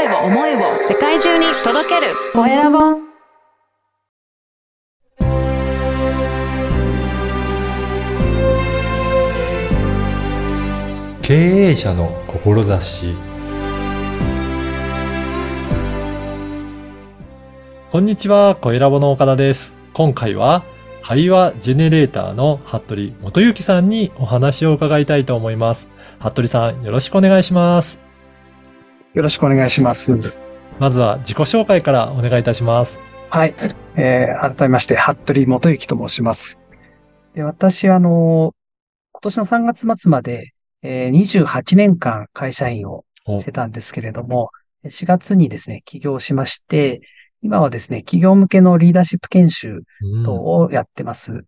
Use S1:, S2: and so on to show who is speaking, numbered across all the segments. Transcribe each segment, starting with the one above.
S1: 声を思いを世界中に届けるコエラボ
S2: 経営者の志こんにちは、コエラボの岡田です。今回は、会話ジェネレーターの服部元幸さんにお話を伺いたいと思います。服部さん、よろしくお願いします。
S3: よろしくお願いします。
S2: まずは自己紹介からお願いいたします。
S3: はい。えー、改めまして、服部元幸と申します。で私は、あの、今年の3月末まで、えー、28年間会社員を
S2: お
S3: してたんですけれども、4月にですね、起業しまして、今はですね、企業向けのリーダーシップ研修
S2: うん
S3: 等をやってます。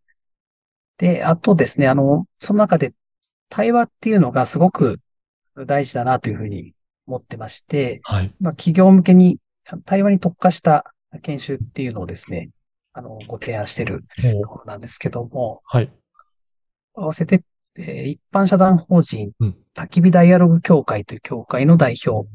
S3: で、あとですね、あの、その中で対話っていうのがすごく大事だなというふうに思ってまして、
S2: はい。
S3: まあ、企業向けに対話に特化した研修っていうのをですね、あの、ご提案しているところなんですけども、
S2: はい。
S3: 合わせて、えー一般社団法人
S2: うん、
S3: 焚き火ダイアログ協会という協会の代表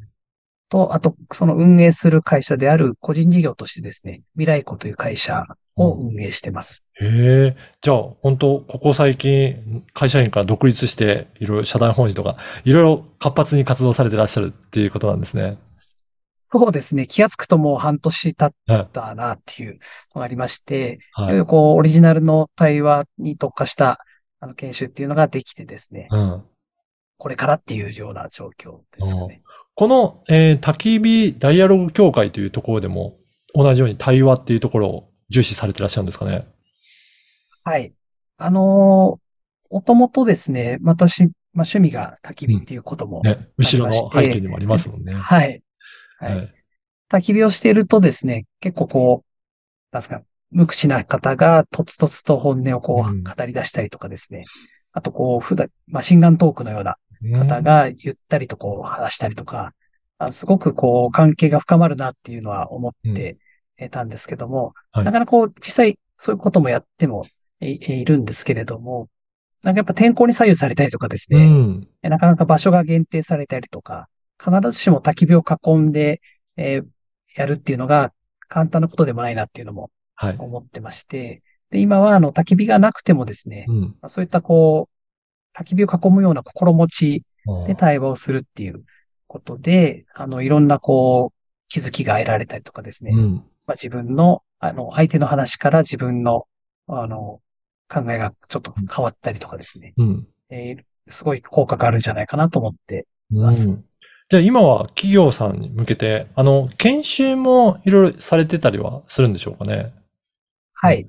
S3: と、あと、その運営する会社である個人事業としてですね、未来子という会社を運営してます。
S2: へえ。じゃあ、本当ここ最近、会社員から独立して、いろいろ社団法人とか、いろいろ活発に活動されてらっしゃるっていうことなんですね。
S3: そうですね、気がつくともう半年経っ
S2: はい。
S3: たなっていうのがありまして、
S2: はい。
S3: こう、オリジナルの対話に特化したあの研修っていうのができてですね、
S2: うん。
S3: これからっていうような状況ですかね。
S2: この、えー、焚き火ダイアログ協会というところでも、同じように対話っていうところを重視されてらっしゃるんですかね？
S3: はい。あのー、もともとですね、私、まあ、趣味が焚き火っていうことも、
S2: ね。後ろの背景にもありますもんね。
S3: はい。は。
S2: はいい。
S3: 焚き火をしているとですね、結構こう、なんですか、無口な方がとつとつと本音をこ
S2: うん
S3: う語り出したりとかですね。あとこう、普段、マシンガントークのような方がゆったりとこう話したりとか、あすごくこう関係が深まるなっていうのは思ってえたんですけども、
S2: はい
S3: なかなかこう実際そういうこともやってもいいるんですけれども、なんかやっぱ天候に左右されたりとかです
S2: う
S3: ね、
S2: ん。
S3: えなかなか場所が限定されたりとか、必ずしも焚き火を囲んで、えーやるっていうのが簡単なことでもないなっていうのも
S2: はい。
S3: 思ってまして、で、今はあの焚き火がなくてもですね、
S2: うん。
S3: まあそういったこう、焚き火を囲むような心持ちで対話をするっていうことで、あの、いろんなこう、気づきが得られたりとかですね。
S2: うん。
S3: まあ、自分の、あの、相手の話から自分の、あの、考えがちょっと変わったりとかですね。
S2: うん。
S3: えーすごい効果があるんじゃないかなと思って。
S2: うん
S3: ます
S2: じゃあ今は企業さんに向けて、あの、研修もいろいろされてたりはするんでしょうかね。
S3: はい。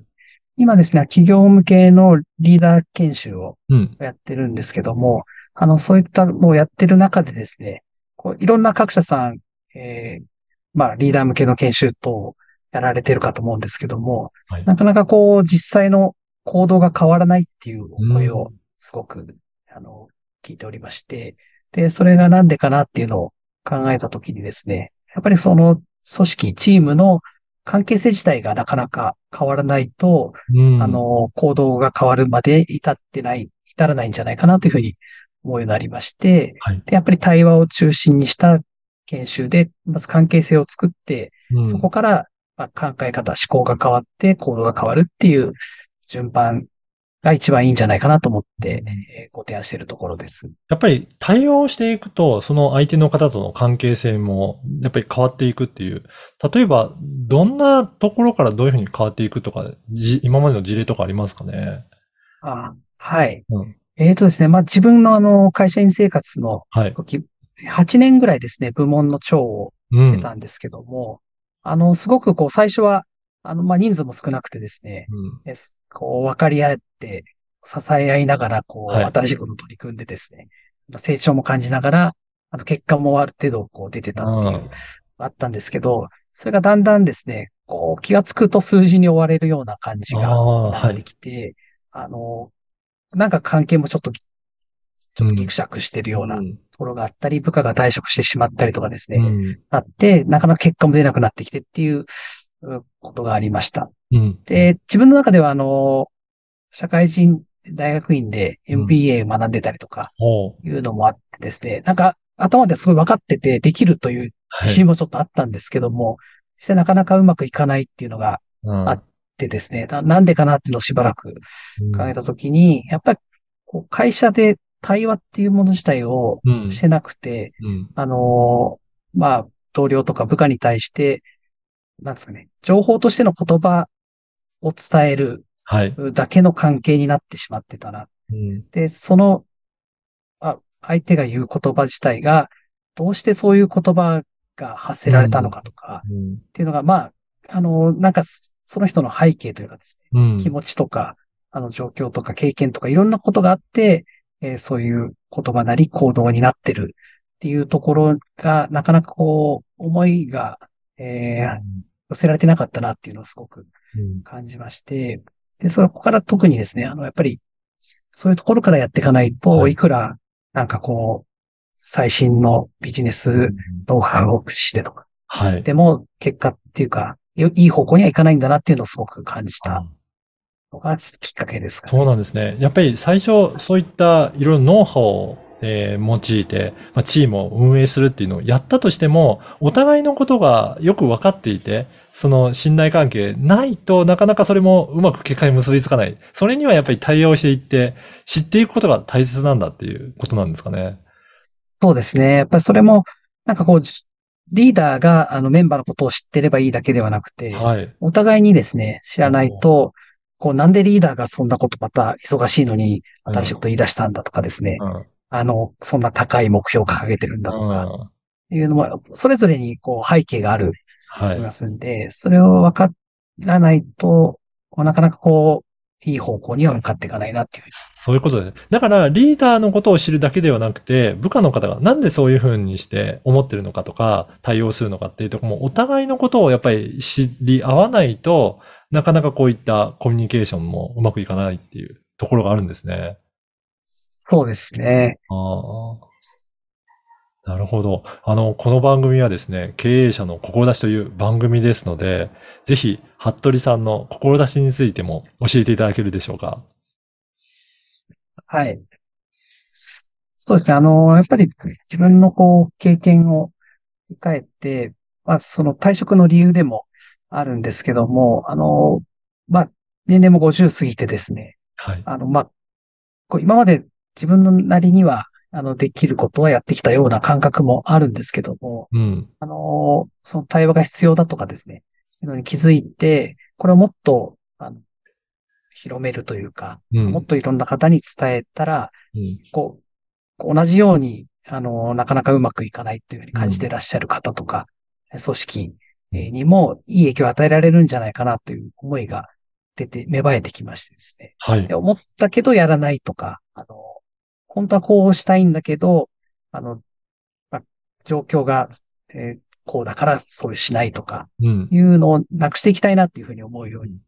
S3: 今ですね、企業向けのリーダー研修を
S2: うん。
S3: やってるんですけども、あの、そういったのをやってる中でですね、こういろんな各社さん、えーまあ、リーダー向けの研修等をやられてるかと思うんですけども、
S2: はい
S3: なかなかこう、実際の行動が変わらないっていうお声をすごく、あの、聞いておりまして、で、それがなんでかなっていうのを考えたときにですね、やっぱりその組織、チームの関係性自体がなかなか変わらないと、
S2: うん。
S3: あ、の、行動が変わるまで至ってない、至らないんじゃないかなというふうに思うようになりまして、
S2: はい。
S3: で、やっぱり対話を中心にした研修で、まず関係性を作って、
S2: うん
S3: そこから、まあ、考え方、思考が変わって行動が変わるっていう順番が一番いいんじゃないかなと思って、えーご提案しているところです。
S2: やっぱり対応していくと、その相手の方との関係性も、やっぱり変わっていくっていう。例えば、どんなところからどういうふうに変わっていくとか、じ今までの事例とかありますかね？
S3: あはい。
S2: うん。
S3: えーとですね、まあ、自分のあの、会社員生活の
S2: はい。
S3: 時、8年ぐらいですね、部門の長を
S2: うん。
S3: してたんですけども、あの、すごくこう、最初は、あの、まあ、人数も少なくてですね、
S2: うん。
S3: こう、分かり合って、支え合いながら、こう、
S2: はい
S3: 新しいことに取り組んでですね、成長も感じながら、あの、結果もある程度、こう、出てたっていうう、あったんですけど、それがだんだんですね、こう、気がつくと数字に追われるような感じが
S2: ああ、
S3: なって
S2: はい。
S3: きて、あの、なんか関係もちょっと、ちょっとギクシャクしてるようなころがあったり、部下が退職してしまったりとかですね、
S2: うん。
S3: あって、なかなか結果も出なくなってきてっていううことがありました。
S2: うん。
S3: で、自分の中では、あの、社会人大学院で
S2: うん
S3: MBA 学んでたりとかいうのもあってですね、なんか頭ですごい分かっててできるという自信もちょっとあったんですけども、実際なかなかうまくいかないっていうのが
S2: うん。
S3: あでですね、ななんでかなっていうのをしばらく考えたときに、やっぱり会社で対話っていうもの自体を
S2: うん。
S3: してなくて、
S2: うん。
S3: あのーまあ、同僚とか部下に対して、なんですかね、情報としての言葉を伝える
S2: はい。
S3: だけの関係になってしまってたな。
S2: うん。
S3: で、その、あ、相手が言う言葉自体が、どうしてそういう言葉が発せられたのかとか、
S2: うん
S3: っていうのが、まあ、あの、なんか、その人の背景というかですね、
S2: うん。
S3: 気持ちとか、あの、状況とか経験とかいろんなことがあって、えーそういう言葉なり行動になってるっていうところが、なかなかこう、思いが、えー寄せられてなかったなっていうのをすごく
S2: うん。
S3: 感じまして、で、そこから特にですね、あの、やっぱり、そういうところからやっていかないと、
S2: はい。
S3: いくら、なんかこう、最新のビジネスノウハウを駆使してとか、
S2: はい。
S3: でも、結果っていうか、よいい方向にはいかないんだなっていうのをすごく感じたのがきっかけですかね。
S2: そうなんですね。やっぱり最初、そういったいろいろノウハウを、えー用いて、まあ、チームを運営するっていうのをやったとしても、お互いのことがよく分かっていて、その信頼関係ないとなかなかそれもうまく結果に結びつかない。それにはやっぱり対応していって、知っていくことが大切なんだっていうことなんですかね。
S3: そうですね。やっぱりそれも、なんかこう、リーダーがあのメンバーのことを知ってればいいだけではなくて、
S2: はい。
S3: お互いにですね、知らないと、こう、なんでリーダーがそんなことまた忙しいのに新しいこと言い出したんだとかですね、
S2: うん。
S3: あの、そんな高い目標を掲げてるんだとか、
S2: うん
S3: いうのも、それぞれにこう背景がある
S2: はい。
S3: 気がするんで、それを分からないと、なかなかこう、いい方向には向かっていかないなっていう。
S2: そういうことです。だから、リーダーのことを知るだけではなくて、部下の方がなんでそういうふうにして思ってるのかとか、対応するのかっていうところも、お互いのことをやっぱり知り合わないと、なかなかこういったコミュニケーションもうまくいかないっていうところがあるんですね。
S3: そうですね。
S2: ああ。なるほど。あの、この番組はですね、経営者の志という番組ですので、ぜひ、服部さんの志についても教えていただけるでしょうか？
S3: はい。そうですね。あの、やっぱり自分のこう、経験を振り返って、まあ、その退職の理由でもあるんですけども、あの、まあ、年齢も50過ぎてですね、
S2: はい。
S3: あの、まあ、こう今まで自分のなりには、あの、できることはやってきたような感覚もあるんですけども、
S2: うん。
S3: あの、その対話が必要だとかですね、のに気づいて、これをもっと、あの、広めるというか、
S2: うん。
S3: もっといろんな方に伝えたら、
S2: うん
S3: こう、同じように、あの、なかなかうまくいかないというふうに感じていらっしゃる方とか、組織えーにもいい影響を与えられるんじゃないかなという思いが出て、芽生えてきましてですね。
S2: はい
S3: で。思ったけどやらないとか、あの、本当はこうしたいんだけど、あの、まあ状況が、えーこうだからそうしないとか、
S2: うん。
S3: いうのをなくしていきたいなっていうふうに思うように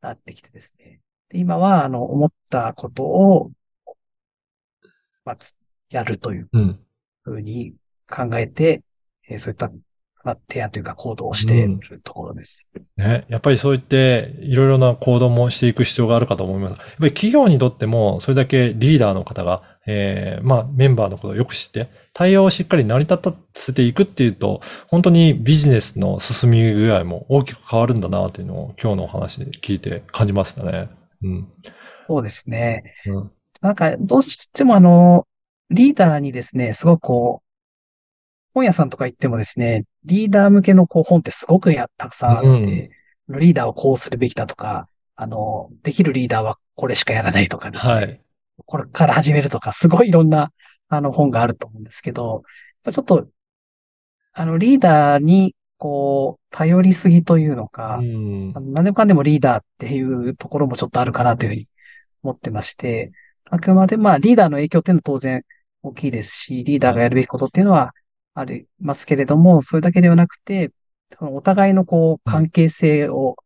S3: なってきてですね。で今は、あの、思ったことを、まあ、つやるという
S2: うん。
S3: ふうに考えて、えーそういった、まあ、提案というか行動をしているところです。
S2: ね。やっぱりそう言って、いろいろな行動もしていく必要があるかと思います。やっぱり企業にとっても、それだけリーダーの方が、えーまあ、メンバーのことをよく知って、対応をしっかり成り立たせていくっていうと、本当にビジネスの進み具合も大きく変わるんだなというのを今日のお話で聞いて感じましたね。うん。
S3: そうですね。
S2: うん。
S3: なんか、どうしてもあの、リーダーにですね、すごくこう、本屋さんとか行ってもですね、リーダー向けのこう本ってすごくやたくさんあって、
S2: うん。
S3: リーダーをこうするべきだとか、あの、できるリーダーはこれしかやらないとかですね、
S2: はい。
S3: これから始めるとか、すごいいろんな、あの、本があると思うんですけど、ちょっと、あの、リーダーに、こう、頼りすぎというのか、
S2: うん。
S3: 何でもかんでもリーダーっていうところもちょっとあるかなというふうに思ってまして、あくまでまあリーダーの影響っていうのは当然大きいですし、リーダーがやるべきことっていうのはありますけれども、それだけではなくて、そのお互いのこう関係性を、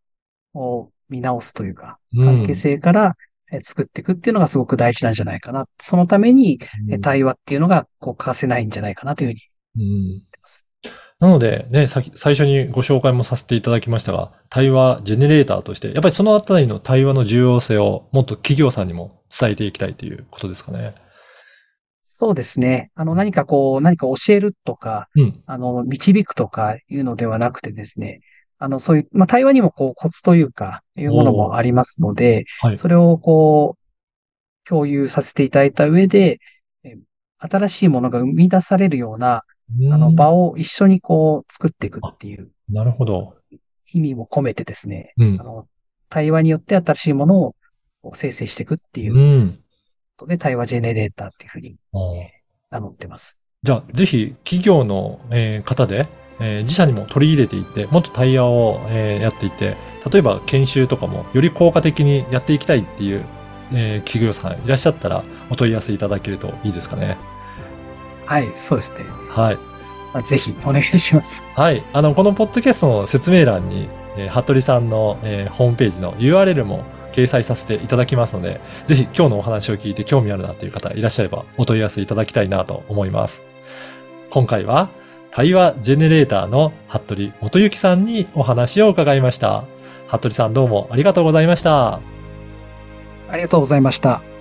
S3: を見直すというか、関係性からえ作っていくっていうのがすごく大事なんじゃないかな。そのためにえ対話っていうのがこう欠かせないんじゃないかなというふうに
S2: うん
S3: 思ってます。
S2: なので、ね、さ最初にご紹介もさせていただきましたが、対話ジェネレーターとして、やっぱりそのあたりの対話の重要性をもっと企業さんにも伝えていきたいということですかね。
S3: そうですね。あの、何かこう、何か教えるとか、
S2: うん。
S3: あの、導くとかいうのではなくてですね、あの、そういう、まあ、対話にもこう、コツというか、いうものもありますので、
S2: はい。
S3: それをこう、共有させていただいた上で、え新しいものが生み出されるような、あの、場を一緒にこう、作っていくっていう
S2: なるほど。
S3: 意味も込めてですね、
S2: うん
S3: あ。の、対話によって新しいものを生成していくっていう
S2: うん。
S3: ことで、対話ジェネレーターっていうふうに
S2: あー
S3: 名乗ってます。
S2: じゃあ、ぜひ、企業の、えー方で、えー自社にも取り入れていって、もっと対話を、えーやっていって、例えば研修とかもより効果的にやっていきたいっていう、えー企業さんいらっしゃったら、お問い合わせいただけるといいですかね。
S3: はい、そうですね。
S2: はい。
S3: まあぜひお願いします。
S2: はい。あの、このポッドキャストの説明欄に、えー、服部さんの、えーホームページの URL も掲載させていただきますので、ぜひ今日のお話を聞いて興味あるなという方いらっしゃればお問い合わせいただきたいなと思います。今回は、対話ジェネレーターの服部元幸さんにお話を伺いました。服部さんどうもありがとうございました。
S3: ありがとうございました。